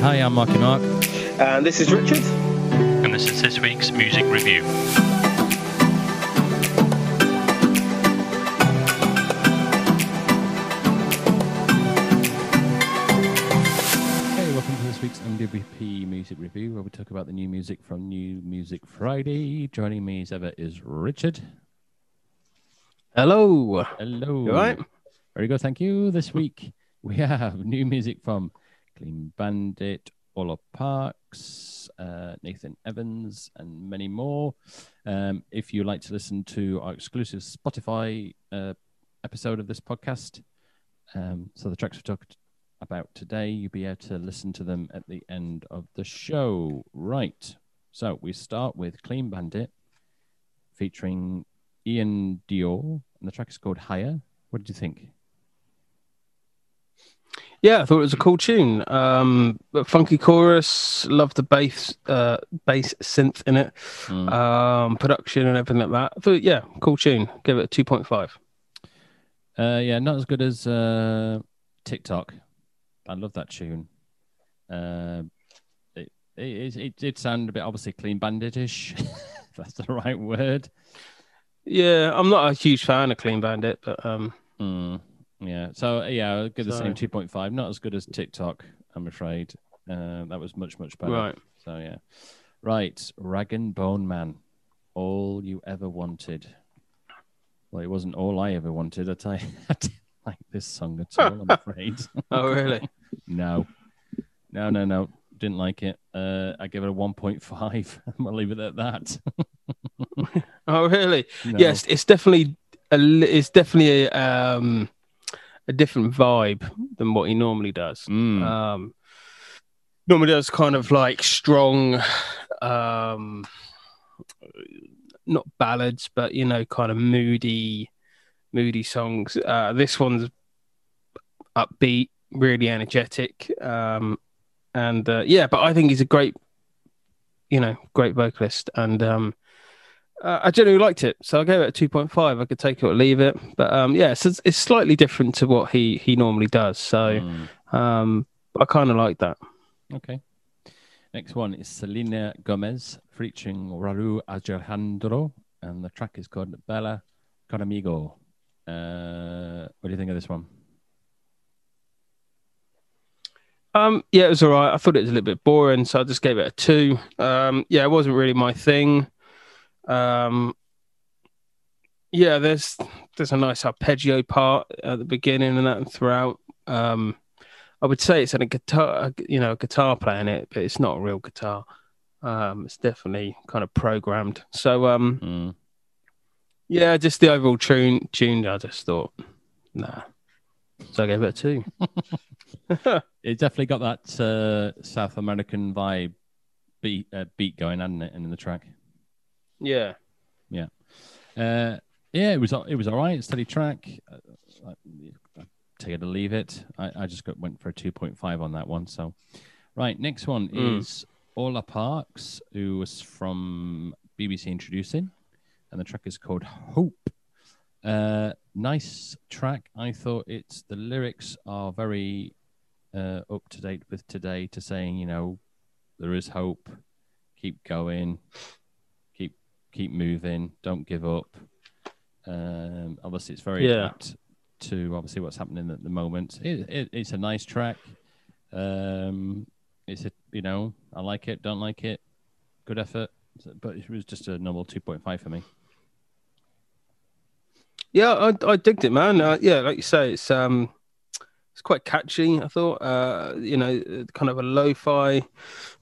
Hi, I'm Marky Mark. And this is Richard. And this is this week's music review. Hey, welcome to this week's MWP Music Review, where we talk about the new music from New Music Friday. Joining me as ever is Richard. Hello. Hello. You all right? Very good, thank you. This week we have new music from Clean Bandit, Ola Parks, uh, Nathan Evans, and many more. Um, if you like to listen to our exclusive Spotify uh, episode of this podcast, um, so the tracks we talked about today, you'll be able to listen to them at the end of the show. Right. So we start with Clean Bandit featuring Iann Dior, and the track is called Higher. What did you think? Yeah, I thought it was a cool tune. Um, funky chorus, love the bass, uh, bass synth in it, Mm. um, production and everything like that. I thought, yeah, cool tune. Give it a two point five. Uh, yeah, not as good as uh, TikTok. I love that tune. Uh, it, it it did sound a bit obviously clean banditish. if that's the right word. Yeah, I'm not a huge fan of Clean Bandit, but um, Mm, yeah. So yeah, I'll give the So- same two point five. Not as good as TikTok, I'm afraid. Uh, that was much much better. right. So yeah, right. Rag'n'Bone Man, all you ever wanted. Well, it wasn't all I ever wanted. I tell you, I didn't like this song at all. I'm afraid. Oh, really? no, no, no, no. Didn't like it. Uh, I give it a one point five. I'll leave it at that. oh, really? No. Yes, it's definitely a, it's definitely a, um, a different vibe than what he normally does. Mm. um normally does kind of like strong um not ballads but you know kind of moody moody songs uh this one's upbeat really energetic um and uh, yeah but i think he's a great you know great vocalist and um uh, I generally liked it, so I gave it a 2.5. I could take it or leave it, but um, yeah, so it's, it's slightly different to what he he normally does. So Mm. um, I kind of like that. Okay. Next one is Selena Gomez featuring Rauw Alejandro, and the track is called Baila Conmigo. Uh, what do you think of this one? Um, yeah, it was all right. I thought it was a little bit boring, so I just gave it a two. Um, yeah, it wasn't really my thing. Um, yeah, there's there's a nice arpeggio part at the beginning and that and throughout. Um, I would say it's a guitar, you know, a guitar playing it, but it's not a real guitar. Um, it's definitely kind of programmed. So um, Mm. yeah, just the overall tune. Tune, I just thought, nah. So I gave it a two. It definitely got that uh, South American vibe beat uh, beat going, hadn't it, in the track? Yeah. Yeah. Uh, yeah, it was it was all right. Steady track. Uh, I, take it or leave it. I, I just got went for a two point five on that one. So, right, next one Mm. is Ola Parks, who was from BBC Introducing, and the track is called Hope. Uh, nice track. I thought it's the lyrics are very uh, up to date with today to saying you know there is hope, keep going, keep keep moving, don't give up. Um, obviously, it's very Yeah. apt to obviously what's happening at the moment. It, it, it's a nice track. Um, it's a you know I like it, don't like it, good effort, but it was just a normal two point five for me. Yeah, I, I digged it, man. Uh, yeah, like you say, it's um, it's quite catchy. I thought, uh, you know, kind of a lo-fi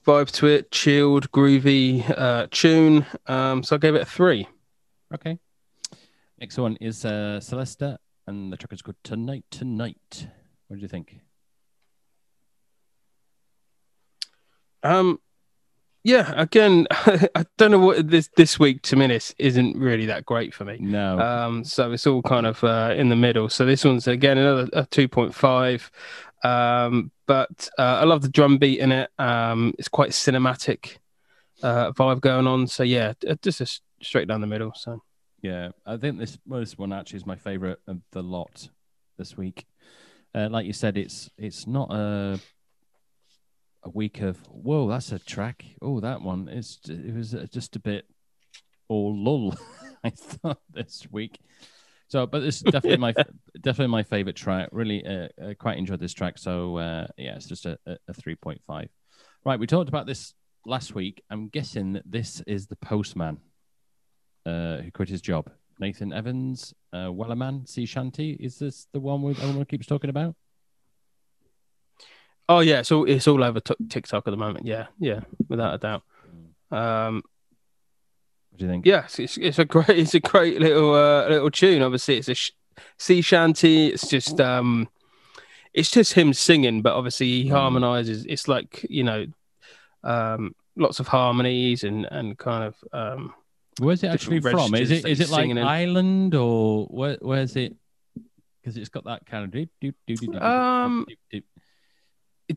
vibe to it, chilled, groovy uh, tune. Um, so I gave it a three. Okay. Next one is uh, Celeste, and the track is called Tonight Tonight. What do you think? Um, yeah, again, I don't know what this this week. To minutes isn't really that great for me. No. Um, so it's all kind of uh, in the middle. So this one's again another a two point five. Um, but uh, I love the drum beat in it. Um, it's quite cinematic uh, vibe going on. So yeah, d- just a straight down the middle. So Yeah, I think this well, this one actually is my favorite of the lot this week. Uh, like you said, it's it's not a a week of whoa, that's a track. Oh, that one. It's it was uh, just a bit all lull. I thought this week. So, but it's definitely my definitely my favorite track. Really, uh, uh, quite enjoyed this track. So, uh, yeah, it's just a, a, a three point five. Right, we talked about this last week. I'm guessing that this is the postman uh, who quit his job. Nathan Evans, uh, Wellerman, Sea Shanty. Is this the one with everyone keeps talking about? Oh yeah, it's all it's all over t- TikTok at the moment. Yeah, yeah, without a doubt. Um, What do you think? yes, it's it's a great it's a great little uh, little tune. Obviously, it's a sh- sea shanty. It's just um, it's just him singing, but obviously he Mm. harmonizes. It's like you know, um, lots of harmonies and and kind of um, Where's it actually from? Is it is it that is he's it like in. Ireland or where where's it? Because it's got that kind of do do do do. Um, do, do. do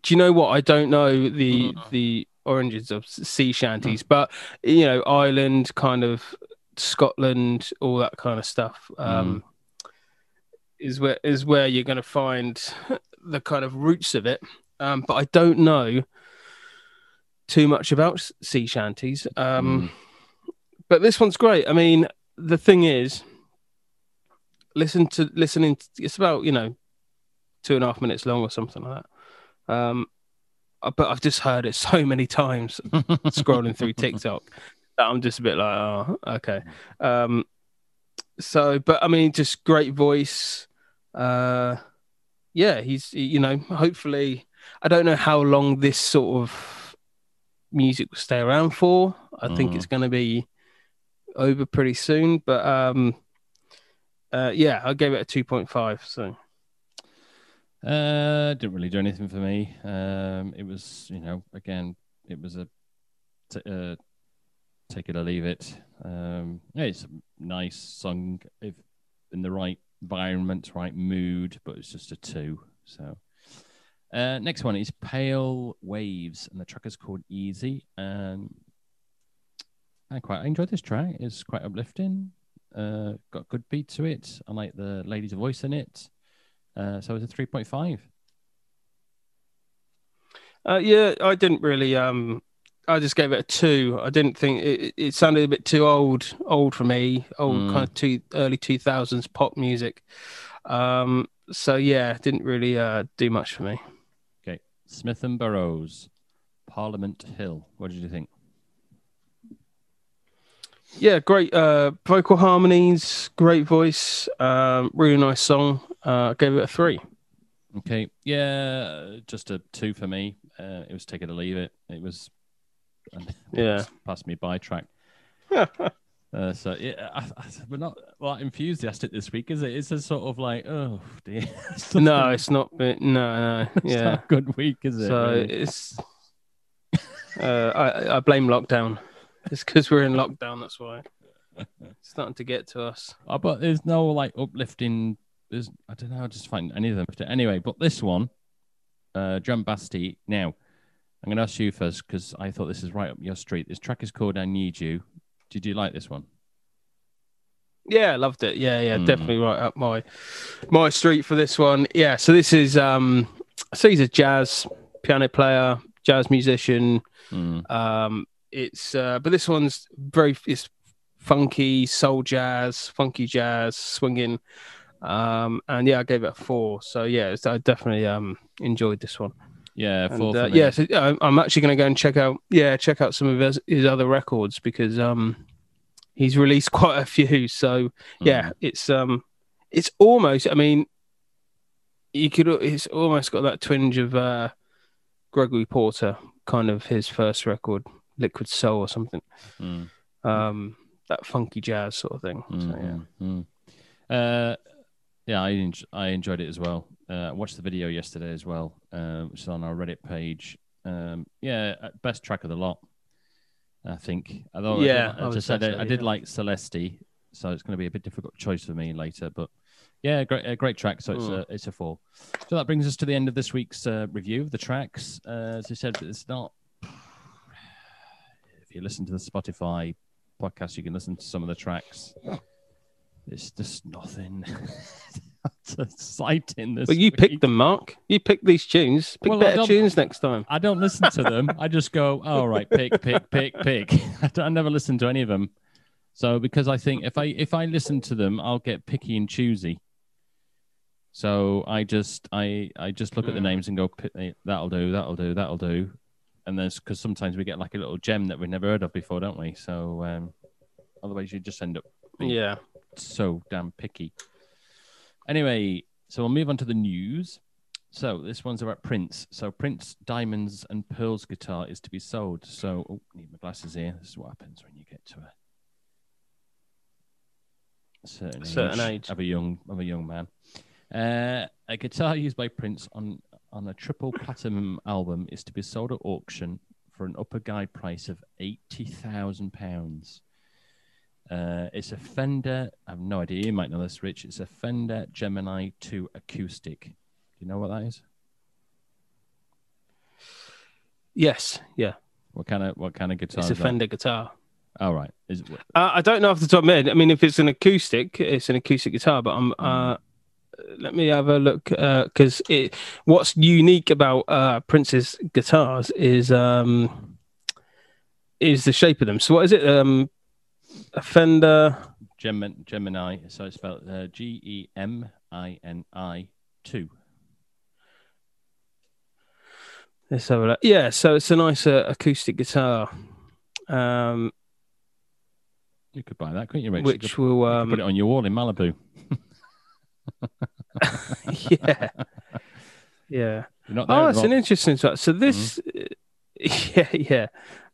you know what? I don't know the Mhm. the origins of sea shanties, but you know, Ireland, kind of Scotland, all that kind of stuff. Um, Is where is where you're going to find the kind of roots of it. Um, but I don't know too much about sea shanties. Um, But this one's great. I mean, the thing is, listen to listening. It's about you know two and a half minutes long or something like that. Um, uh, but I've just heard it so many times scrolling through TikTok that I'm just a bit like, oh, okay. Um, so, but I mean, just great voice. Uh, yeah, he's you know, hopefully, I don't know how long this sort of music will stay around for. I think Mhm. it's going to be over pretty soon, but um, uh, yeah, I gave it a two point five. So. Uh, didn't really do anything for me. Um, it was, you know, again, it was a t- uh, take it or leave it. Um, yeah, it's a nice song if in the right environment, right mood, but it's just a two. So, uh, next one is Pale Waves, and the track is called Easy. Um, I quite I enjoyed this track. It's quite uplifting. Uh, got good beat to it. I like the lady's voice in it. Uh, so it's a three point five. Uh, yeah, I didn't really. Um, I just gave it a two. I didn't think it, it sounded a bit too old, old for me. Old Mm. kind of two early two thousands pop music. Um, so yeah, didn't really uh, do much for me. Okay, Smith and Burrows, Parliament Hill. What did you think? Yeah, great uh, vocal harmonies, great voice, um, really nice song. Uh, gave it a three. Okay, yeah, just a two for me. Uh, it was take it or leave it. It was, Yeah. passed me by track. Uh, so yeah, I, I, we're not well enthusiastic this week, is it? It's a sort of like, oh dear. It's no, it's not. No, no, it's yeah. not a good week, is it? So really? it's. Uh, I I blame lockdown. It's because we're in lockdown. That's why. It's starting to get to us. Oh, but there's no like uplifting. There's I don't know. I just find any of them anyway. But this one, uh, Jon Batiste. Now, I'm going to ask you first because I thought this is right up your street. This track is called "I Need You." Did you like this one? Yeah, I loved it. Yeah, yeah, Mm. definitely right up my my street for this one. Yeah, so this is um so he's a jazz piano player, jazz musician. Mm. Um it's uh but this one's very it's funky soul jazz, funky jazz, swinging. Um and yeah, I gave it a 4. So yeah, I definitely um enjoyed this one. Yeah, And, four uh, for me. yeah, so I'm actually going to go and check out yeah, check out some of his, his other records because um he's released quite a few. So yeah Mm. it's um it's almost i mean you could it's almost got that twinge of uh gregory porter kind of his first record liquid soul or something Mm. um that funky jazz sort of thing so yeah Mm, mm, mm. Uh, yeah, I enj- I enjoyed it as well. Uh, watched the video yesterday as well, uh, which is on our Reddit page. Um, yeah, uh, best track of the lot, I think. Although, Yeah, I, I as I said, I, I did yeah. like Celeste, so it's going to be a bit difficult choice for me later. But yeah, great, a great track. So it's Mm. a it's a four. So that brings us to the end of this week's uh, review of the tracks. Uh, as I said, it's not. If you listen to the Spotify podcast, you can listen to some of the tracks. It's just nothing a sighting this. But you week. picked them, Mark. You picked these tunes. Pick Well, better tunes next time. I don't listen to them. I just go, all right, pick, pick, pick, pick. I, don't, I never listen to any of them. So because I think if I if I listen to them, I'll get picky and choosy. So I just I I just look at the Mm. names and go, eh, that'll do, that'll do, that'll do. And there's because sometimes we get like a little gem that we've never heard of before, don't we? So um, otherwise you just end up being Yeah. So damn picky. Anyway, so we'll move on to the news. So this one's about Prince. So Prince Diamonds and Pearls guitar is to be sold. So oh, need my glasses here. This is what happens when you get to a certain, Certain age, age. of a young of a young man. Uh, a guitar used by Prince on on a triple platinum album is to be sold at auction for an upper guide price of eighty thousand pounds. Uh, it's a Fender. I have no idea. You might know this, Rich. It's a Fender Gemini 2 acoustic. Do you know what that is? Yes. Yeah. What kind of what kind of guitar? It's a is that? Fender guitar. Oh right. Is it, Uh, I don't know off the top of my head. I mean, if it's an acoustic, it's an acoustic guitar. But I'm. Uh, let me have a look because it. What's unique about uh, Prince's guitars is um, is the shape of them. So what is it? Um, Fender. Gemini, Gemini. So it's spelled uh, G E M I N I 2. Let's have a look. Yeah, so it's a nice uh, acoustic guitar, um, You could buy that, couldn't you, Rich? You which could- will you put um, it on your wall in Malibu. yeah, yeah. You're not there, Oh, it's an interesting. So, so this, yeah, yeah,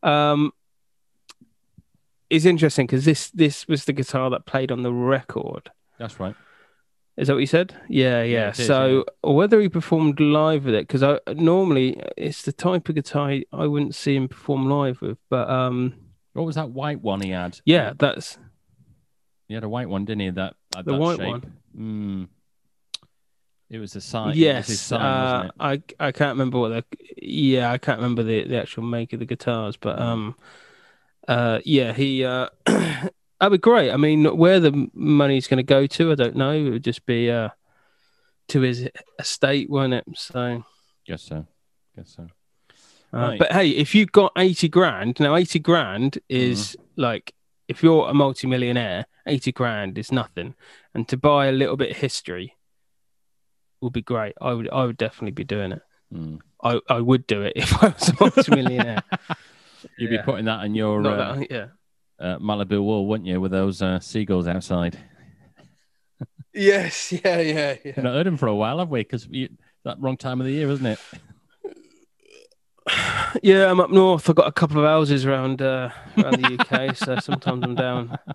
um, is interesting because this this was the guitar that played on the record. That's right. Is that what you said? Yeah, yeah. Yeah, is, so whether he performed live with it, because I normally it's the type of guitar I, wouldn't see him perform live with, but um, What was that white one he had? yeah, that's He had a white one, didn't he? That had The that white shape. one? Mm. It was a sign. it was his yes. sign, uh, wasn't it? I I can't remember what the yeah I can't remember the the actual make of the guitars, but um, uh, yeah, he uh, that'd be great. I mean, where the money's going to go to, I don't know. It would just be uh to his estate, won't it? So. Guess so. Guess so. Uh, Right. But hey, if you've got 80 grand, now 80 grand is Mm-hmm. like, if you're a multimillionaire, 80 grand is nothing. And to buy a little bit of history would be great. I would, I would definitely be doing it. Mm. I, I would do it if I was a multimillionaire. You'd Yeah. be putting that on your uh, that- yeah. uh, Malibu wall, wouldn't you, with those uh, seagulls outside? Yes. Yeah. Yeah. We've not heard them for a while, have we? Because that wrong time of the year, isn't it? Yeah. I'm up north. I've got a couple of houses around, uh, around the UK. so sometimes I'm down.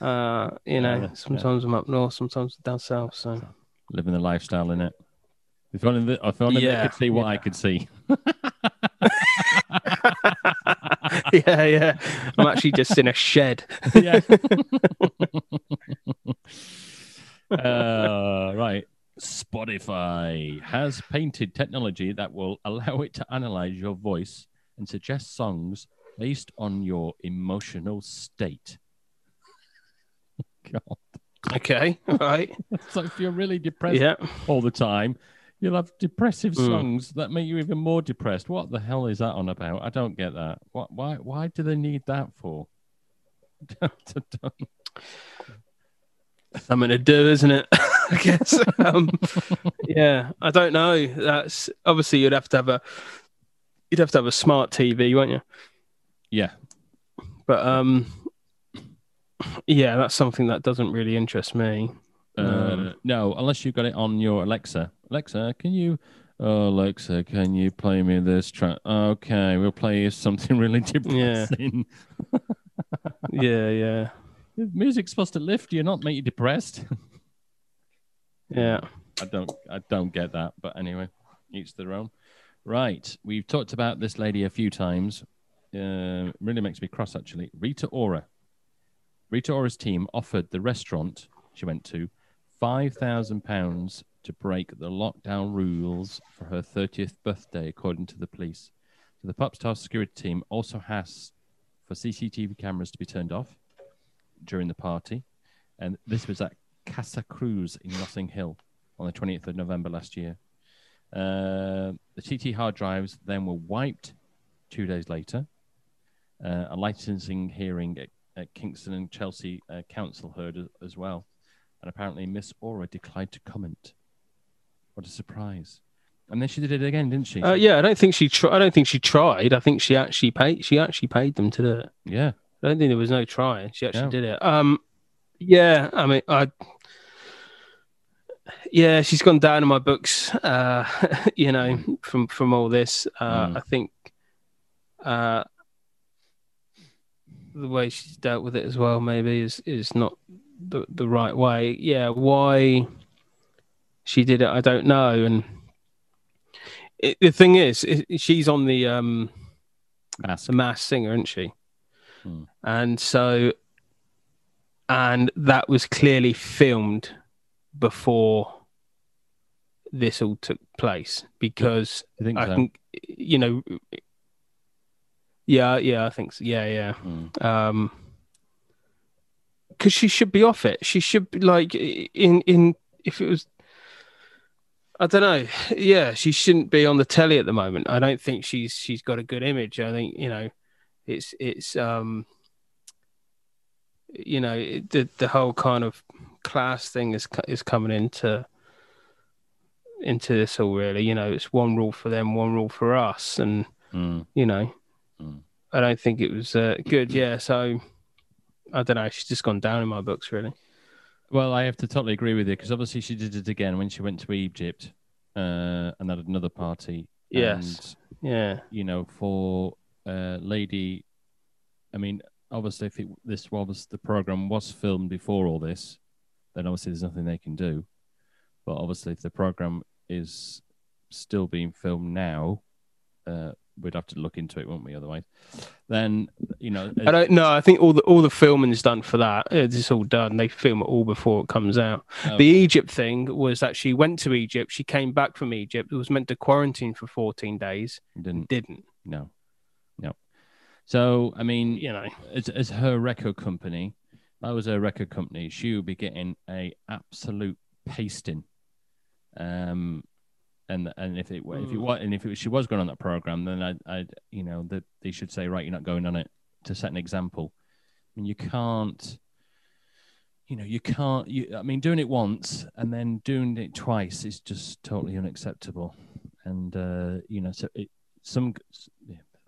Uh, you know, Yeah, yeah. sometimes I'm up north, sometimes down south. So Living the lifestyle in it. If only, the, if only they could see what yeah. I could see. yeah, yeah. I'm actually just in a shed. yeah. uh, right. Spotify has painted technology that will allow it to analyze your voice and suggest songs based on your emotional state. God. Okay, right. So if you're really depressed Yeah. all the time, you'll have depressive Mm. songs that make you even more depressed. What the hell is that on about? I don't get that. What? Why? Why do they need that for? Something to do, isn't it? I guess. Um, yeah, I don't know. That's obviously you'd have to have a you'd have to have a smart TV, won't you? yeah. But um, yeah, that's something that doesn't really interest me. Uh, Um, no, unless you've got it on your Alexa. Alexa, can you? Oh, Alexa, can you play me this track? Okay, we'll play you something really depressing. Yeah, yeah, Music's supposed to lift you, not make you depressed. yeah. I don't, I don't get that. But anyway, each their own. Right, we've talked about this lady a few times. Uh, really makes me cross, actually. Rita Ora. Rita Ora's team offered the restaurant she went to five thousand pounds to break the lockdown rules for her thirtieth birthday, according to the police. So the pop star security team also asked for CCTV cameras to be turned off during the party, and this was at Casa Cruz in Notting Hill on the 20th of November last year. Uh, the TT hard drives then were wiped two days later. Uh, a licensing hearing at, at Kensington and Chelsea uh, Council heard as, as well. And apparently, Miss Ora declined to comment. What a surprise! And then she did it again, didn't she? Uh, yeah, I don't think she. Tr- I don't think she tried. I think she actually paid. She actually paid them to do it. yeah. I don't think there was no trying. She actually did it. Um, yeah. I mean, I. Yeah, she's gone down in my books. Uh, you know, from from all this, uh, Mm. I think. Uh, the way she's dealt with it as well, maybe is is not the the right way. Yeah, why she did it, I don't know. And it, the thing is, i she's on the um Mask. the Masked Singer, isn't she? Hmm. And so, and that was clearly filmed before this all took place because I think I so. think you know, yeah, yeah, I think so. Yeah, yeah. Mm. Um, because she should be off it. She should be like in in if it was. I don't know. Yeah, she shouldn't be on the telly at the moment. I don't think she's she's got a good image. I think you know, it's it's um, you know, it, the the whole kind of class thing is is coming into into this all really. You know, it's one rule for them, one rule for us, and Mm. you know, Mm. I don't think it was uh, good. Yeah, so I don't know. She's just gone down in my books, really. Well, I have to totally agree with you because obviously she did it again when she went to Egypt uh, and had another party. Yes. Yeah, you know, for uh, Lady, I mean, obviously, if it, this was the program was filmed before all this, then obviously there's nothing they can do. But obviously, if the program is still being filmed now, uh, we'd have to look into it, won't we? Otherwise, then you know, I don't know. I think all the all the filming is done for that. It's all done. They film it all before it comes out. uh, The Egypt thing was that she went to Egypt. She came back from Egypt. It was meant to quarantine for 14 days. didn't Didn't. no, no. So I mean, You know. as, as her record company, that was her record company, she would be getting a absolute pasting. Um, and and if it if it Mm. was and if it she was going on that program, then I I you know that they should say right, you're not going on it to set an example. I mean, you can't. You know, you can't. You, I mean, doing it once and then doing it twice is just totally unacceptable. And uh, you know, so it, some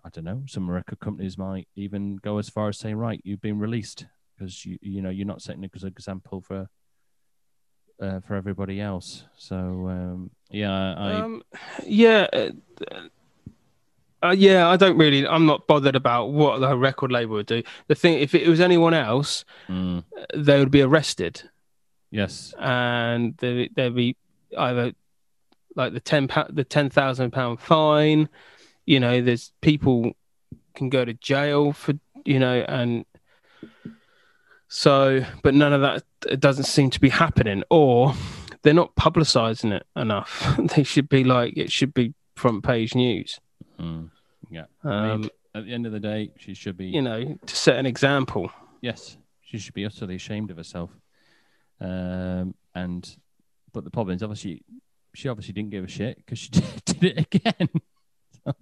I don't know. Some record companies might even go as far as saying, "Right, you've been released because you you know you're not setting a good example for uh, for everybody else." So um, yeah, I Um, yeah. uh, uh, yeah, I don't really. I'm not bothered about what the record label would do. The thing, if it was anyone else, mm, they would be arrested. yes, and there there'd be either like the ten the ten thousand pound fine. You know, there's people can go to jail for you know, and so, but none of that it doesn't seem to be happening, or they're not publicising it enough. they should be like it should be front page news. mm, yeah. Um, mean- At the end of the day, she should be you know, to set an example. yes, she should be utterly ashamed of herself. Um, and but the problem is obviously she obviously didn't give a shit because she did it again.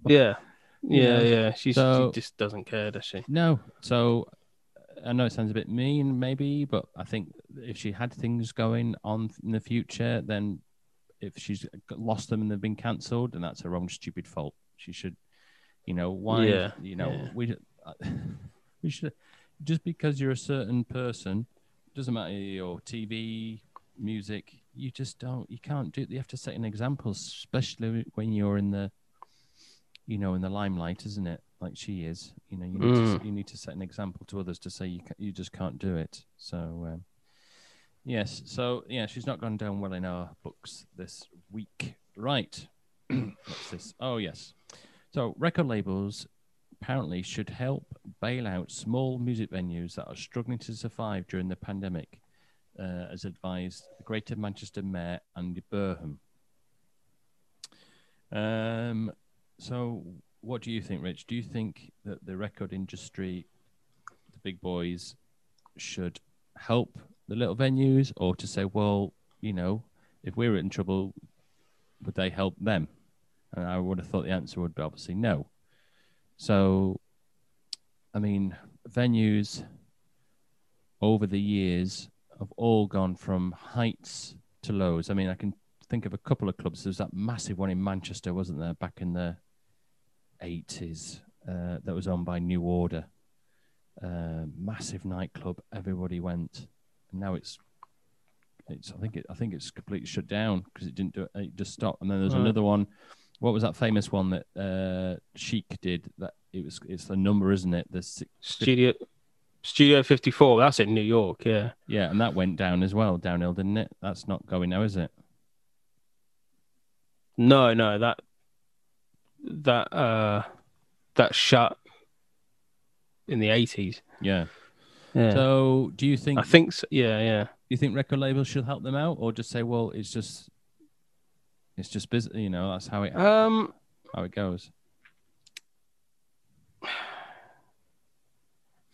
Yeah, yeah, Yeah. yeah. She's, So- she just doesn't care, does she? No. So I know it sounds a bit mean, maybe, but I think if she had things going on in the future, then if she's lost them and they've been cancelled, then that's her own stupid fault. She should, you know, why? Yeah, You know, yeah. we we should just because you're a certain person doesn't matter your TV, music. You just don't. You can't do. You have to set an example, especially when you're in the, you know, in the limelight, isn't it? Like she is. You know, you need, Mm. to, you need to set an example to others to say you ca- you just can't do it. So, um, yes. So yeah, she's not gone down well in our books this week. Right. What's this? Oh yes. So record labels apparently should help bail out small music venues that are struggling to survive during the pandemic, uh, as advised the Greater Manchester Mayor Andy Burnham. Um, so, what do you think, Rich? Do you think that the record industry, the big boys, should help the little venues, or to say, well, you know, if we were in trouble, would they help them? And I would have thought the answer would be obviously no. So, I mean, venues over the years have all gone from heights to lows. I mean, I can think of a couple of clubs. There's that massive one in Manchester, wasn't there, back in the 80s, uh, that was owned by New Order. Uh, massive nightclub. Everybody went. And now it's, it's. I think it. I think it's completely shut down because it didn't do it. It just stopped. And then there's another one. What was that famous one that uh, Chic did? That it was. It's the number, isn't it? The six, Studio Studio 54. That's in New York. Yeah. yeah, and that went down as well, downhill, didn't it? That's not going now, is it? No, no, that that uh that shut in the 80s. Yeah. Yeah. So, do you think I think so. Yeah, yeah. do you think record labels should help them out, or just say, well, it's just, it's just business. You know, that's how it Um how it goes.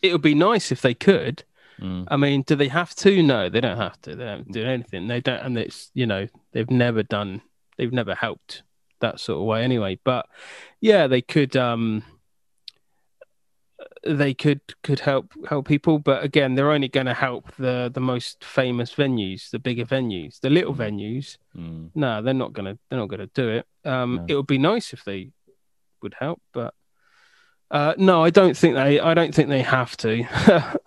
it would be nice if they could. Mm. I mean, do they have to? No, they don't have to. They don't do anything. They don't, and it's you know they've never done, they've never helped that sort of way anyway. But yeah, they could. um They could could help help people, but again, they're only going to help the the most famous venues, the bigger venues, the little venues. Mm. No, they're not gonna they're not gonna do it. Um, No. it would be nice if they would help, but uh, no, I don't think they I don't think they have to.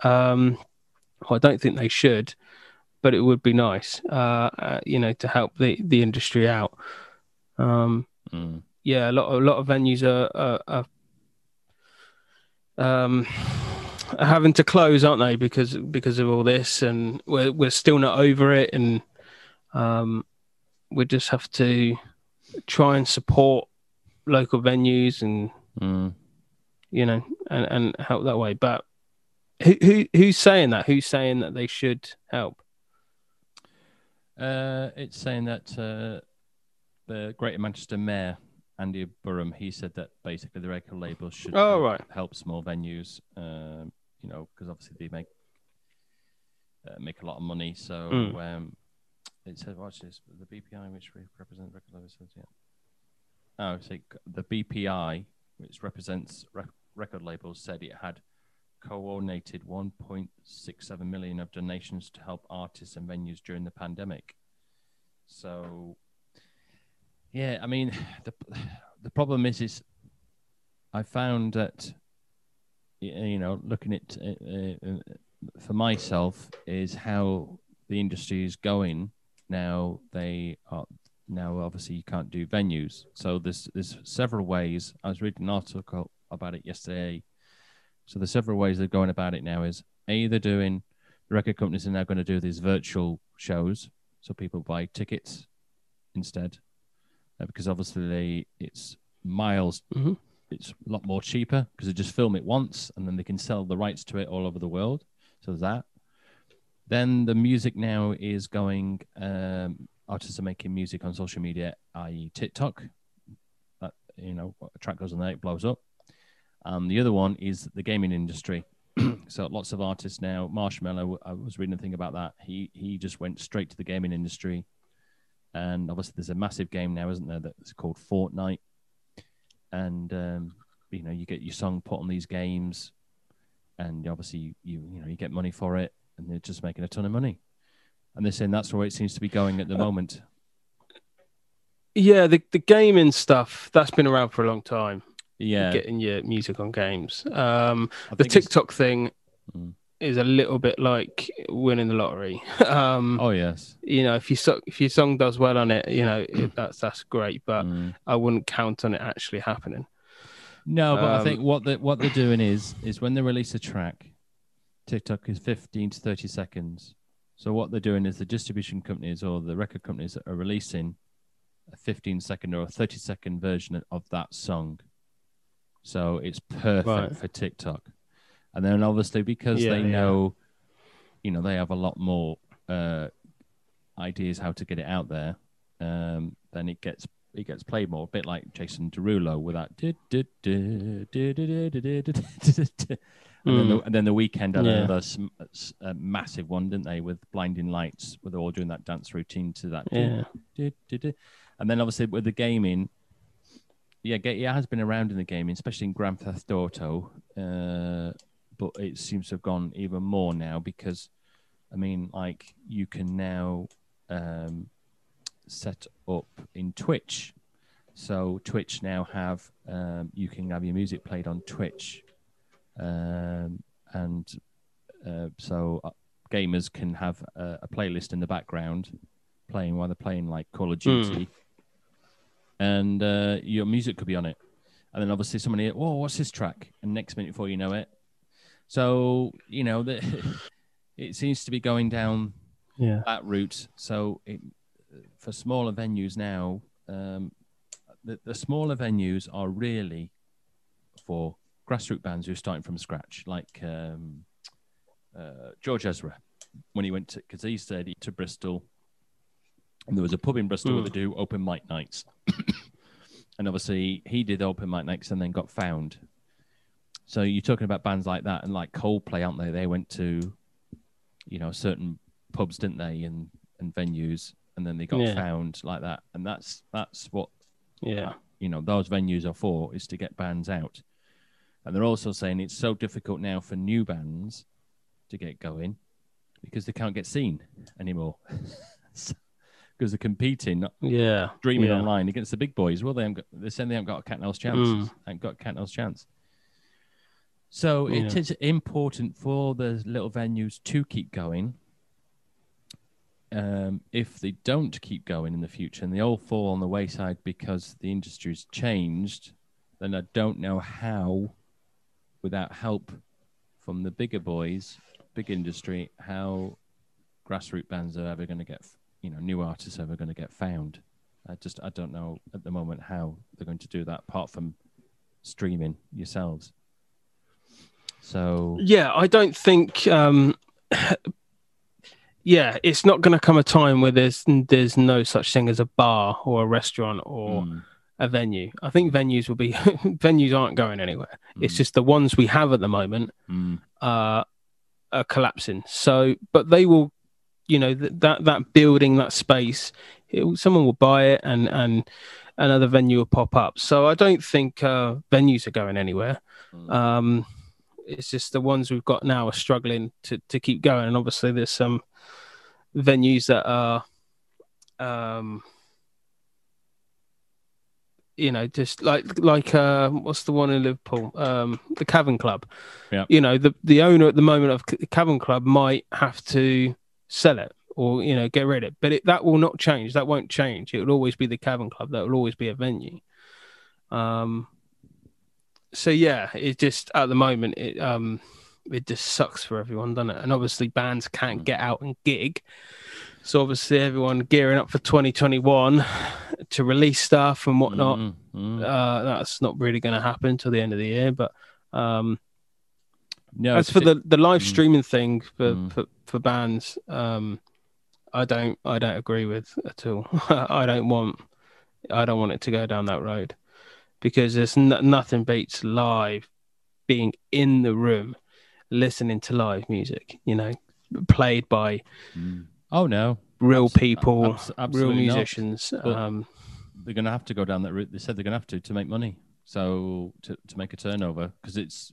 um, I don't think they should, but it would be nice, uh, uh, you know, to help the the industry out. Um, Mm. yeah, a lot a lot of venues are, are, are um are having to close, aren't they? Because because of all this, and we're we're still not over it, and um, we just have to try and support local venues and Mm. you know and, and help that way. But who, who who's saying that? Who's saying that they should help? Uh, it's saying that uh, the Greater Manchester Mayor Andy Burnham he said that basically the record labels should Oh, help, right. help small venues. Um, you know, because obviously they make uh, make a lot of money. So Mm. um, it says, watch this, the BPI which represents record labels. says, Yeah. Oh, the BPI which represents rec- record labels said it had coordinated 1.67 million of donations to help artists and venues during the pandemic. So, yeah, I mean, the the problem is, is I found that you know, looking at uh, uh, for myself is how the industry is going now. They are now obviously you can't do venues, so there's there's several ways. I was reading an article about it yesterday. So there's several ways they're going about it now. Is they're doing the record companies are now going to do these virtual shows, so people buy tickets instead, uh, because obviously it's miles. Mhm. It's a lot more cheaper because they just film it once and then they can sell the rights to it all over the world. So that. Then the music now is going. Um, artists are making music on social media, i.e., TikTok. That you know, a track goes on there, it blows up. Um, the other one is the gaming industry. so lots of artists now. Marshmello, I was reading a thing about that. He he just went straight to the gaming industry, and obviously there's a massive game now, isn't there? That's called Fortnite, and um, you know you get your song put on these games, and obviously you you, know you get money for it, and they're just making a ton of money. And they're saying that's the way it seems to be going at the moment. Yeah, the the gaming stuff that's been around for a long time. Yeah, Getting your music on games. Um, the think it's- TikTok thing Mm. Is a little bit like winning the lottery. um, Oh yes. you know, if your so- if your song does well on it, you know it, that's that's great. But Mm. I wouldn't count on it actually happening. No, but I Um, think what they what they're doing is is when they release a track, TikTok is fifteen to thirty seconds. So what they're doing is the distribution companies or the record companies are releasing a fifteen second or a thirty second version of that song. So it's perfect Right. for TikTok and then obviously because yeah, they yeah. know, you know, they have a lot more uh, ideas how to get it out there. Um, then it gets it gets played more, a bit like Jason Derulo with that. And, then the, Weeknd had another massive one, didn't they? With blinding lights, with all doing that dance routine to that. And then obviously with the gaming, yeah, get, yeah, has been around in the gaming, especially in Grand Theft Auto. Uh, but it seems to have gone even more now because, I mean, like you can now um, set up in Twitch. So Twitch now have um, you can have your music played on Twitch, um, and uh, so uh, gamers can have a, a playlist in the background playing while they're playing like Call of Duty, and uh, your music could be on it. And then obviously somebody, oh, what's this track? And next minute before you know it, so you know that it seems to be going down Yeah. that route. So it, for smaller venues now, um, the, the smaller venues are really for grassroots bands who are starting from scratch, like um, uh, George Ezra when he went to because he said he to Bristol, and there was a pub in Bristol where Mm. they do open mic nights, and obviously he did open mic nights and then got found. So you're talking about bands like that and like Coldplay, aren't they? They went to, you know, certain pubs, didn't they, and and venues, and then they got Yeah. found like that, and that's that's what Yeah. you know those venues are for is to get bands out and they're also saying it's so difficult now for new bands to get going because they can't get seen anymore because they're competing not Yeah. dreaming yeah. online against the big boys well they haven't got, they're saying they haven't got a cat and chance Mm. haven't got a cat and chance so it Yeah. is important for the little venues to keep going um, if they don't keep going in the future and they all fall on the wayside because the industry's changed, then I don't know how, without help from the bigger boys, big industry, how grassroots bands are ever going to get, you know, new artists are ever going to get found. I just I don't know at the moment how they're going to do that apart from streaming yourselves. So Yeah, I don't think. Um, yeah, it's not going to come a time where there's there's no such thing as a bar or a restaurant or mm, a venue. I think venues will be venues aren't going anywhere. It's Mm. just the ones we have at the moment mm, uh, are collapsing. So, but they will, you know, th- that that building, that space, it, someone will buy it, and and another venue will pop up. So I don't think uh, venues are going anywhere. mm. Um, it's just the ones we've got now are struggling to, to keep going, and obviously there's some venues that are, um, you know, just like like uh, what's the one in Liverpool, um, the Cavern Club. Yeah. You know, the the owner at the moment of the Cavern Club might have to sell it or you know get rid of it, but it, that will not change. That won't change. It will always be the Cavern Club. That will always be a venue. Um, so yeah, it just at the moment it um it just sucks for everyone, doesn't it? And obviously bands can't get out and gig. So obviously everyone gearing up for 2021 to release stuff and whatnot. Mm, mm. Uh, that's not really going to happen till the end of the year. But um, no, as for it- the, the live Mm. streaming thing for, Mm. for, for bands, um, I don't I don't agree with at all. I don't want I don't want it to go down that road because there's n- nothing beats live being in the room listening to live music. You know, played by Mm. oh no, real people, abs- real musicians. Um, they're going to have to go down that route. They said they're going to have to to make money, so to, to make a turnover because it's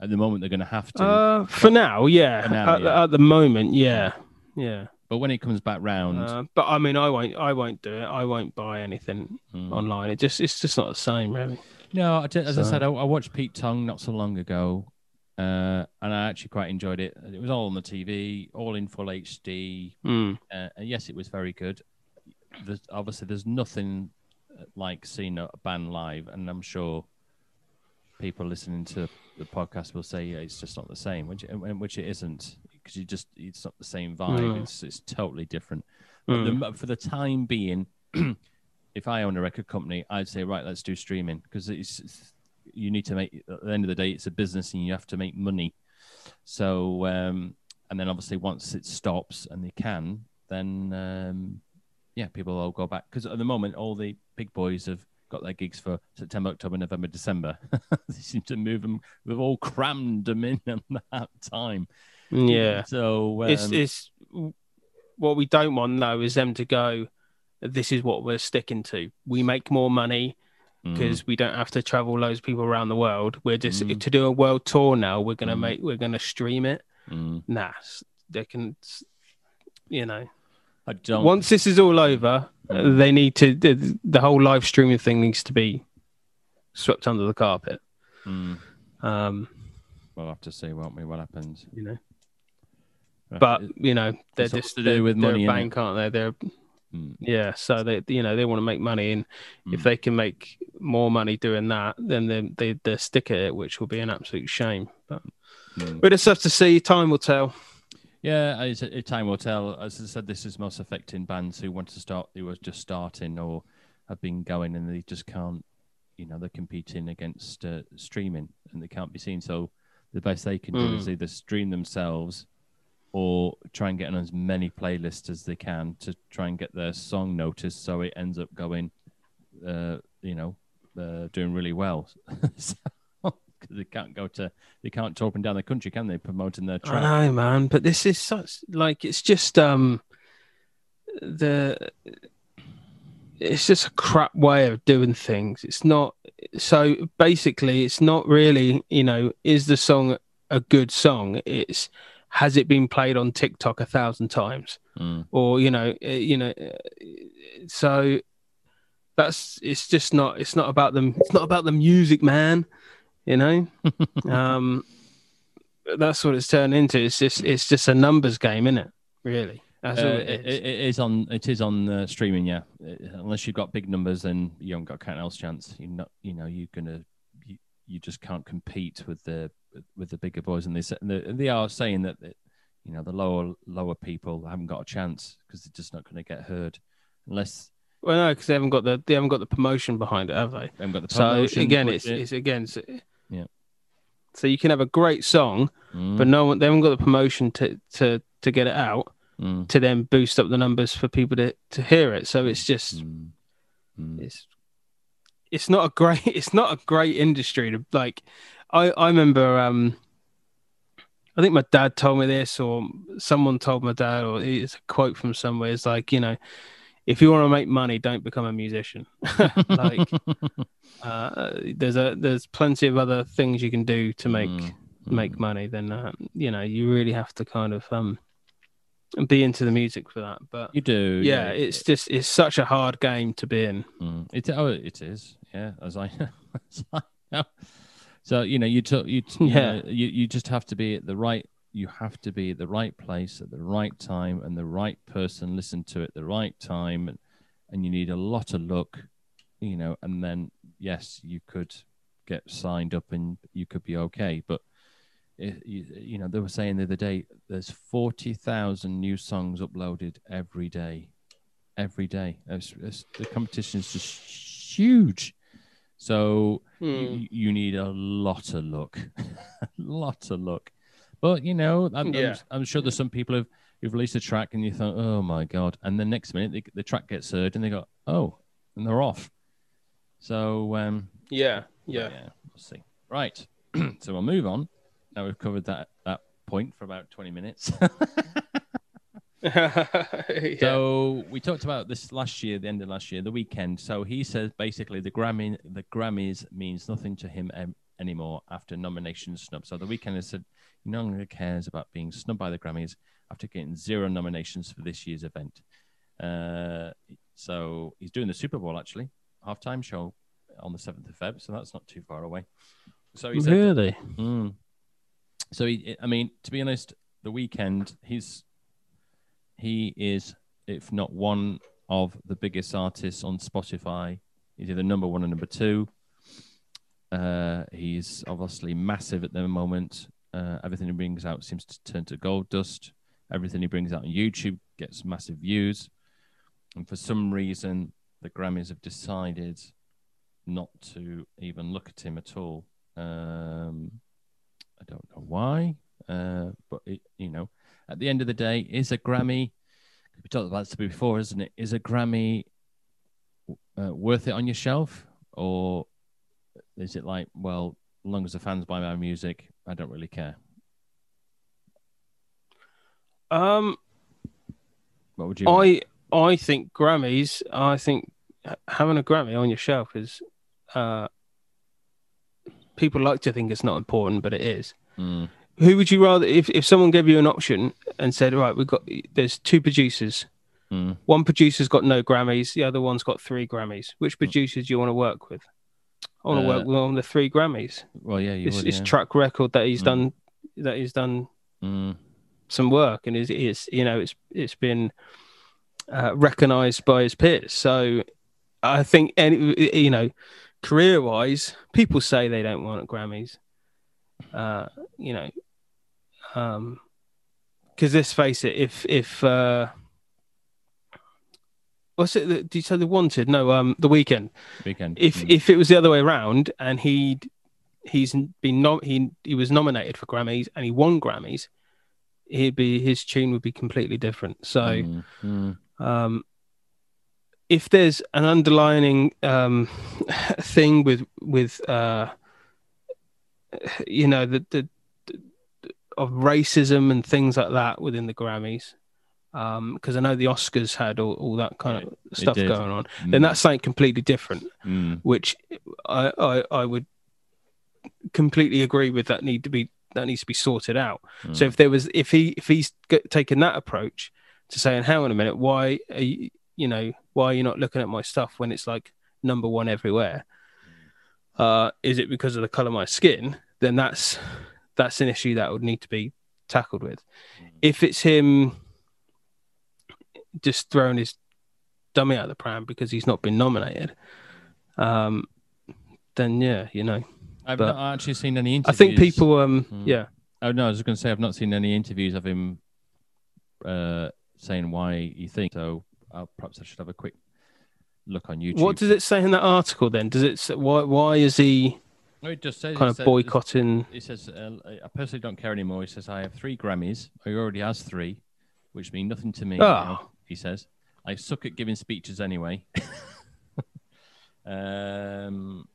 at the moment they're going to have to. uh, for now, yeah. For now, at, yeah. at the moment, yeah, yeah. But when it comes back round, Uh, but I mean, I won't. I won't do it. I won't buy anything mm. online. It just. It's just not the same, really. no, as I said, I, I watched Pete Tong not so long ago, uh, and I actually quite enjoyed it. It was all on the TV, all in full HD, Mm. uh, and yes, it was very good. There's, obviously, there's nothing uh, like seeing a band live, and I'm sure people listening to the podcast will say yeah, it's just not the same, which which it isn't because you just it's not the same vibe. Mm. It's it's totally different. But Mm. the, for the time being, if I own a record company, I'd say right, let's do streaming because it's, it's you need to make at the end of the day it's a business and you have to make money. So um, and then obviously once it stops and they can, then um, yeah, people will go back because at the moment all the big boys have got their gigs for September, October, November, December. they seem to move them. They've all crammed them in at that time. Yeah. So um, it's it's what we don't want though is them to go. This is what we're sticking to. We make more money mm, because we don't have to travel loads of people around the world. We're just Mm. to do a world tour now. We're gonna Mm. make we're gonna stream it. mm, Nah, they can, you know. I don't. Once this is all over, Mm. they need to the, the whole live streaming thing needs to be swept under the carpet. mm, Um, we'll have to see, won't we? What happens? you know, But you know they're it's just to do they're, with they're money, a innit? bank, aren't they? They're mm, yeah, so they you know they want to make money, and if Mm. they can make more money doing that, then they they they stick at it, which will be an absolute shame. But mm. we just have to see. Time will tell. Yeah, a- time will tell. As I said, this is most affecting bands who want to start, who are just starting or have been going, and they just can't. You know, they're competing against uh, streaming, and they can't be seen. So the best they can do is either stream themselves or try and get on as many playlists as they can to try and get their song noticed, so it ends up going, uh, you know, uh, doing really well. so, 'cause they can't go to, they can't tour and down the country, can they? Promoting their track. I know, man, but this is such like it's just um the it's just a crap way of doing things. It's not so basically it's not really, you know, is the song a good song? It's has it been played on TikTok a thousand times? Mm. Or, you know, uh, you know uh, so that's it's just not it's not about them it's not about the music, man. You know? um that's what it's turned into. It's just it's just a numbers game, isn't it? Really, that's Uh, it, it is. it is on. It is on uh, streaming. Yeah, Uh, unless you've got big numbers, then you haven't got a else chance. You're not. You know, you're gonna. You, just can't compete with the with the bigger boys, and they say- they, they are saying that, you know the lower lower people haven't got a chance because they're just not going to get heard unless well, no, because they haven't got the they haven't got the promotion behind it, have they? they haven't got the So again, it's it- it's again, so, Yeah. So you can have a great song, Mm, but no one they haven't got the promotion to to to get it out mm, to then boost up the numbers for people to to hear it. So it's just mm, mm. it's it's not a great it's not a great industry to like i i remember um i think my dad told me this or someone told my dad or it's a quote from somewhere it's like you know if you want to make money don't become a musician like uh there's a there's plenty of other things you can do to make Mm, make mm. money then uh, you know you really have to kind of um be into the music for that but You do. yeah, it's just it's such a hard game to be in Mm. It oh, it is. Yeah, as I, as I know. So you know, you took you, t- you Yeah. know, you you just have to be at the right. You have to be at the right place at the right time, and the right person listen to it at the right time, and and you need a lot of luck, you know. And then yes, you could get signed up, and you could be okay. But it, you, you know, they were saying the other day, there's forty thousand new songs uploaded every day every day. It's, it's, the competition is just huge. So Hmm. you, you need a lot of luck, a lot of luck. But you know, I'm, I'm- I'm, sure there's some people who've, who've released a track and you thought, oh my god, and the next minute they, the track gets heard and they go, oh, and they're off. So um, yeah yeah yeah, we'll see. Right, so we'll move on. Now we've covered that that point for about 20 minutes. yeah. So we talked about this last year, the end of last year, the Weeknd. So he says basically the Grammy, the Grammys means nothing to him em- anymore after nomination snub. So the Weeknd has said he no longer cares about being snubbed by the Grammys after getting zero nominations for this year's event. Uh, so he's doing the Super Bowl actually, halftime show on the seventh of Feb. So that's not too far away. So he said, really Mm. So he, I mean, to be honest, the Weeknd he's he is, if not one of the biggest artists on Spotify. He's either number one or number two. Uh, he's obviously massive at the moment. Uh, everything he brings out seems to turn to gold dust. Everything he brings out on YouTube gets massive views. And for some reason, the Grammys have decided not to even look at him at all. Um, I don't know why, uh, but it, you know, at the end of the day, is a Grammy. We talked about this before, isn't it? Is a Grammy uh, worth it on your shelf? or is it like, well, as long as the fans buy my music, I don't really care? Um, What would you? I I think Grammys. I think having a Grammy on your shelf is. Uh, people like to think it's not important, but it is. Mm, Who would you rather? If if someone gave you an option and said, "Right, we've got there's two producers. mm. One producer's got no Grammys, the other one's got three Grammys. Which producers do you want to work with?" I want to Uh, work with on the three Grammys. Well, yeah, you It's, would. it's yeah. track record that he's Mm. done. That he's done Mm, some work and is is you know it's it's been uh, recognized by his peers so i think any you know career wise people say they don't want grammys uh you know um because let's face it if if uh what's it that- did you say the wanted no um the Weeknd Weeknd. if Mm, if it was the other way around and he'd he's been nom- he he was nominated for Grammys and he won Grammys, he'd be his tune would be completely different. So mm, mm, um, if there's an underlining um, thing with with uh, you know the, the, the of racism and things like that within the Grammys. Because I know the Oscars had all, all that kind of stuff did. going on, mm, then that's something completely different mm, which I, I I would completely agree with. That need to be that needs to be sorted out. mm. So if there was if he if he's taken that approach to saying, hang on a minute, why are you you know why are you not looking at my stuff when it's like number one everywhere? Uh, is it because of the color of my skin? Then that's that's an issue that would need to be tackled with. If it's him just throwing his dummy out of the pram because he's not been nominated, um, then yeah, you know, I've but- not actually seen any interviews. I think people, um, Hmm. yeah, Oh no, I was just going to say I've not seen any interviews of him uh, saying why he thinks so. Uh, perhaps I should have a quick look on YouTube. what does it say in that article? Then does it say, why why is he No, it just says kind of says- boycotting? He says, uh, "I personally don't care anymore." He says, "I have three Grammys. He already has three, which mean nothing to me." Oh. now," he says, "I suck at giving speeches anyway." um,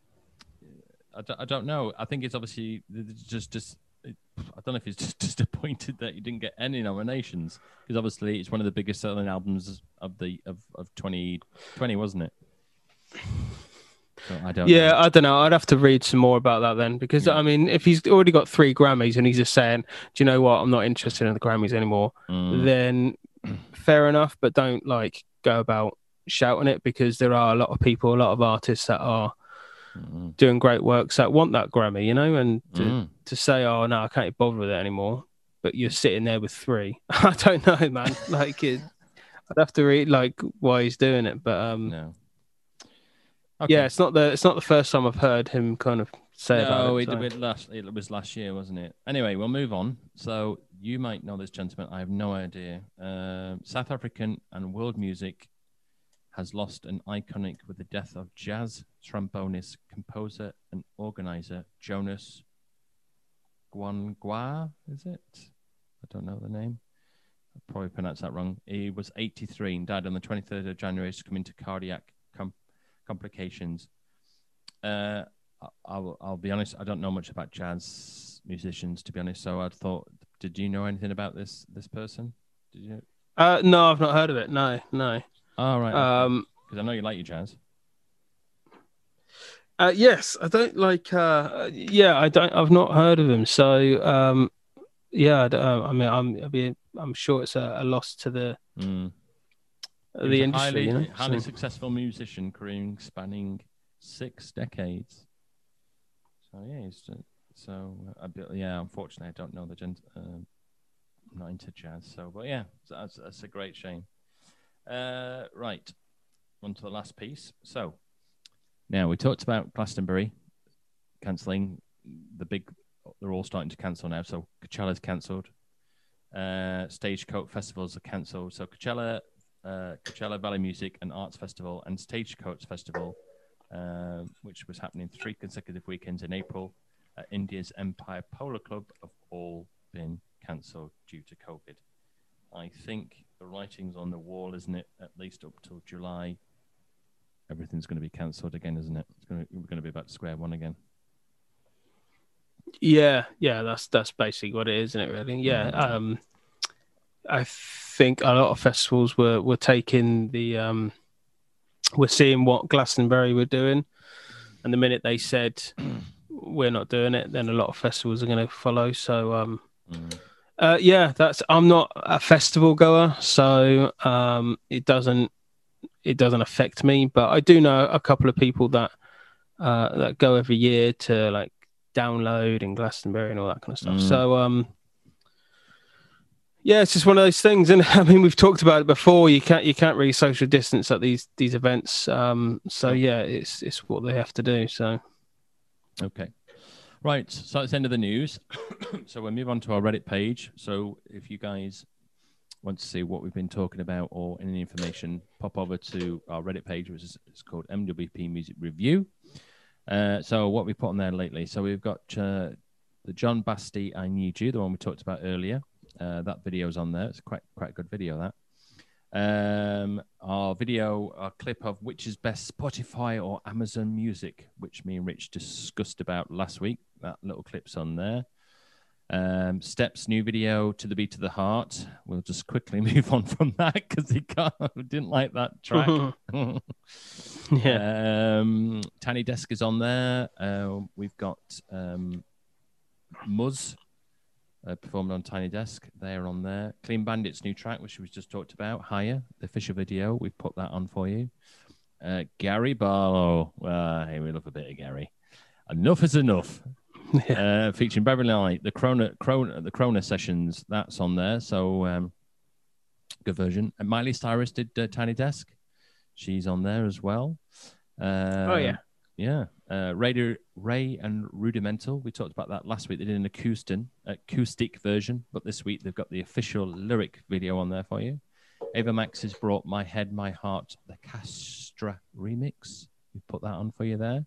I don't, I don't know. I think it's obviously just just. I don't know if he's just disappointed that he didn't get any nominations because obviously it's one of the biggest selling albums of the of, of 2020, wasn't it? I don't. Yeah, know. I don't know. I'd have to read some more about that then, because Yeah. I mean, if he's already got three Grammys and he's just saying, "Do you know what? I'm not interested in the Grammys anymore," Mm, then fair enough. But don't like go about shouting it because there are a lot of people, a lot of artists that are mm, doing great works that want that Grammy, you know, and to, mm. to say, "Oh no, I can't bother with it anymore," but you're sitting there with three. I don't know, man. Like, it, I'd have to read like why he's doing it, but um, No. Yeah, it's not the it's not the first time I've heard him kind of say about No, it. so. it last it was last year, wasn't it? Anyway, we'll move on. So you might know this gentleman. I have no idea. Um South African and world music has lost an iconic with the death of jazz trombonist, composer, and organizer Jonas Gwangwa. Is it? I don't know the name. I probably pronounced that wrong. He was 83 and died on the 23rd of January, succumbing to cardiac complications. Uh, I'll, I'll be honest. I don't know much about jazz musicians, to be honest. So I thought, did you know anything about this this person? Did you? Uh, no, I've not heard of it. No, no. Oh, right. Um, Because I know you like your jazz. uh, yes, I don't like. Uh, yeah, I don't. I've not heard of him. So, um, yeah, I, don't, uh, I mean, I'm. I mean, I'm sure it's a, a loss to the Mm. The industry. highly, you know? highly So- successful musician, career spanning six decades. So yeah, he's, uh, so uh, a bit, yeah. Unfortunately, I don't know the gent. Uh, I'm not into jazz, so but yeah, that's, that's a great shame. Uh, right, on to the last piece. So now we talked about Glastonbury cancelling the big. They're all starting to cancel now. So Coachella's cancelled. Uh, Stagecoach festivals are cancelled. So Coachella, uh, Coachella Valley Music and Arts Festival and Stagecoach Festival, uh, which was happening three consecutive weekends in April at Indio's Empire Polo Club, have all been cancelled due to COVID. I think the writing's on the wall, isn't it? At least up till July everything's going to be cancelled again, isn't it? It's going to, we're going to be back to square one again. Yeah, yeah, that's that's basically what it is, isn't it? Really, yeah. Um, I think a lot of festivals were were taking the um, we're seeing what Glastonbury were doing, and the minute they said we're not doing it, then a lot of festivals are going to follow. So, um, Mm. uh, yeah, that's I'm not a festival goer, so um, it doesn't it doesn't affect me. But I do know a couple of people that uh, that go every year to like download and Glastonbury and all that kind of stuff. Mm. So um, yeah, it's just one of those things. And I mean, we've talked about it before. You can't you can't really social distance at these these events. Um, so yeah, it's it's what they have to do. So Okay. Right. So that's the end of the news. so we'll move on to our Reddit page. So if you guys want to see what we've been talking about or any information, pop over to our Reddit page, which is it's called MWP Music Review. Uh, so what we put on there lately. So we've got uh, the Jon Batiste I Need You, the one we talked about earlier. Uh, that video's on there. It's quite quite a good video that. Um, our video, our clip of which is best Spotify or Amazon Music, which me and Rich discussed about last week. That little clip's on there. Um, Steps new video to the beat of the heart. We'll just quickly move on from that because he can't, didn't like that track. yeah, Um, Tiny Desk is on there. Uh, we've got um, Muzz uh, performing on Tiny Desk. They're on there. Clean Bandit's new track, which we just talked about, Higher, the official video. We've put that on for you. Uh, Gary Barlow. Uh, hey, we love a bit of Gary. Enough is enough. uh, featuring Beverley Knight, the Corona, Corona, the Corona sessions. That's on there. So um, good version. And Miley Cyrus did uh, Tiny Desk. She's on there as well. Uh, Oh, yeah. Yeah. Uh, Radio Ray and Rudimental. We talked about that last week. They did an acoustic acoustic version, but this week they've got the official lyric video on there for you. Ava Max has brought My Head, My Heart, the Castra remix. We put that on for you there.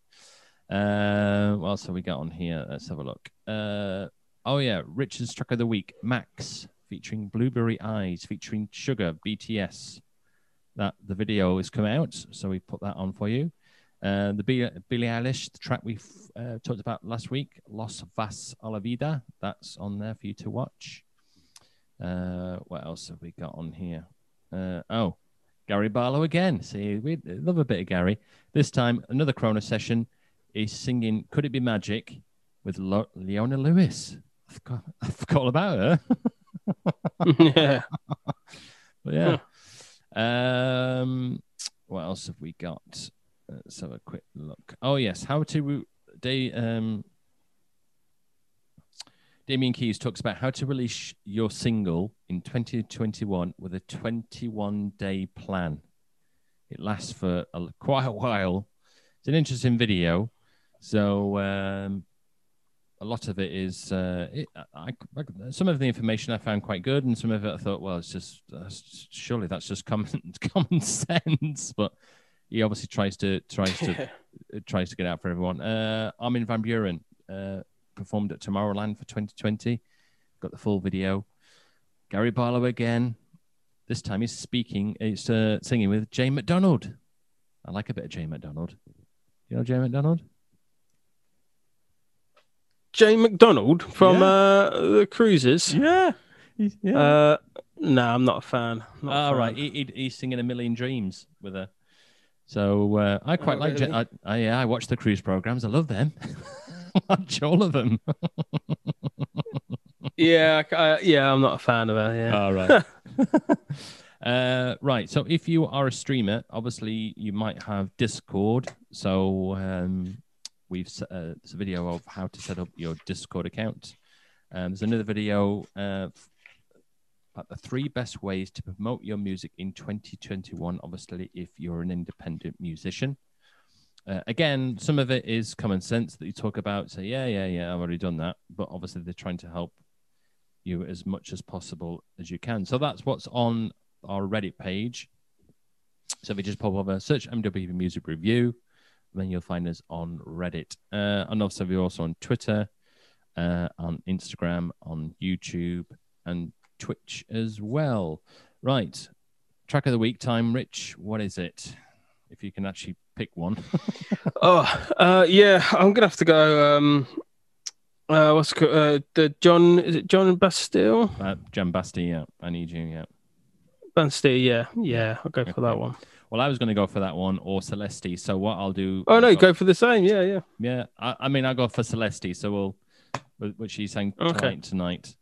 Uh, what else have we got on here? Let's have a look. Uh, oh yeah, Richard's track of the week, Max, featuring Blueberry Eyes, featuring SUGA, BTS. That the video has come out, so we put that on for you. Uh, the Billie, Billie Eilish the track we uh, talked about last week, Los Vas a la Vida, that's on there for you to watch. Uh, what else have we got on here? Uh, oh, Gary Barlow again. See, we love a bit of Gary. This time, another Corona session. He's singing "Could It Be Magic" with Lo- Leona Lewis. I forgot, I forgot all about her. yeah. But yeah. Um, what else have we got? Let's have a quick look. Oh yes, how to day um Damian Keyes talks about how to release your single in 2021 with a 21 day plan. It lasts for a, quite a while. It's an interesting video. So um, a lot of it is uh, it, I, I, some of the information I found quite good, and some of it I thought, well, it's just that's, surely that's just common common sense. But he obviously tries to tries to tries to get out for everyone. Uh, Armin van Buuren uh, performed at Tomorrowland for 2020. Got the full video. Gary Barlow again. This time he's speaking. He's uh, singing with Jay McDonald. I like a bit of Jay McDonald. You know Jay McDonald? Jane McDonald from Yeah. uh, the Cruises. Yeah. yeah. Uh, no, I'm not a fan. Not a All fan. right, he, he, he's singing a million dreams with her. So uh, I quite Oh, like. Really? I, I, yeah, I watch the cruise programs. I love them. watch all of them. Yeah, I- I- yeah, I'm not a fan of her. Yeah. All right. uh, right. So if you are a streamer, obviously you might have Discord. So um, we've set, uh, there's a video of how to set up your Discord account. Um, there's another video uh, the three best ways to promote your music in 2021. Obviously, if you're an independent musician. Uh, again, some of it is common sense that you talk about. Say, yeah, yeah, yeah, I've already done that. But obviously, they're trying to help you as much as possible as you can. So that's what's on our Reddit page. So if you just pop over, search MWP Music Review, then you'll find us on Reddit. Uh, and also we're also on Twitter, uh, on Instagram, on YouTube, and Twitch as well. Right. Track of the week time, Rich. What is it? If you can actually pick one. Oh, uh, yeah, I'm gonna have to go. Um, uh, what's it called? Uh, the John? Is it John Bastille? uh, Jan Basti, yeah. I need you, yeah. Bastille, yeah, yeah. I'll go for that one. Well, I was going to go for that one or Celeste. So what I'll do? Oh no, I'll you go for the same. Yeah, yeah. Yeah, I, I mean, I go for Celeste. So we'll, what which she sang Okay. tonight.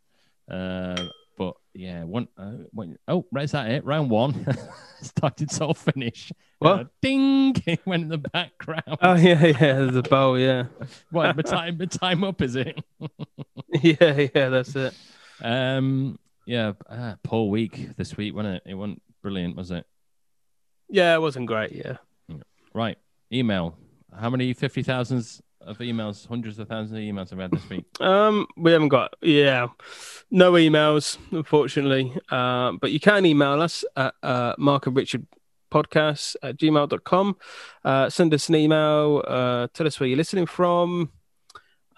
tonight. Uh, but yeah, one. Uh, one oh, right, is that it? Round one started so finish. What? Uh, ding! It went in the background. Oh yeah, yeah. The bow, yeah, what? The time, the time up is it? yeah, yeah. That's it. Um, yeah, uh, poor week this week, wasn't it? It wasn't brilliant, was it? Yeah, it wasn't great. Yeah. Right. Email. How many fifty thousands of emails, hundreds of thousands of emails I've had this week? Um, we haven't got yeah, no emails unfortunately. Uh, but you can email us at uh, Mark and Richard podcast at gmail.com. Uh, send us an email. Uh, tell us where you're listening from.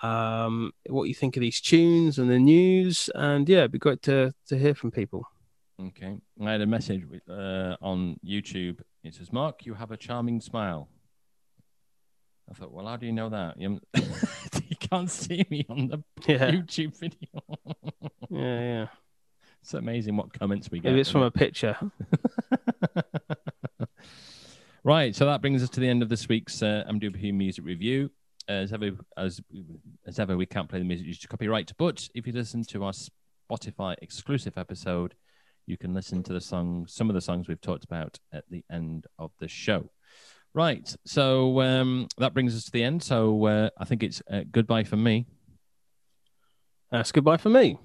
Um, what you think of these tunes and the news, and yeah, it'd be great to to hear from people. Okay. I had a message uh, on YouTube. It says, Mark, you have a charming smile. I thought, well, how do you know that? You, you can't see me on the Yeah, YouTube video. yeah, yeah. it's amazing what comments we get. Maybe it's from it? a picture. right. So that brings us to the end of this week's uh, MWP music review. As ever, as as ever, we can't play the music due to copyright. But if you listen to our Spotify exclusive episode, you can listen to the song, some of the songs we've talked about at the end of the show. Right. So um, that brings us to the end. So uh, I think it's uh, goodbye for me. That's goodbye for me.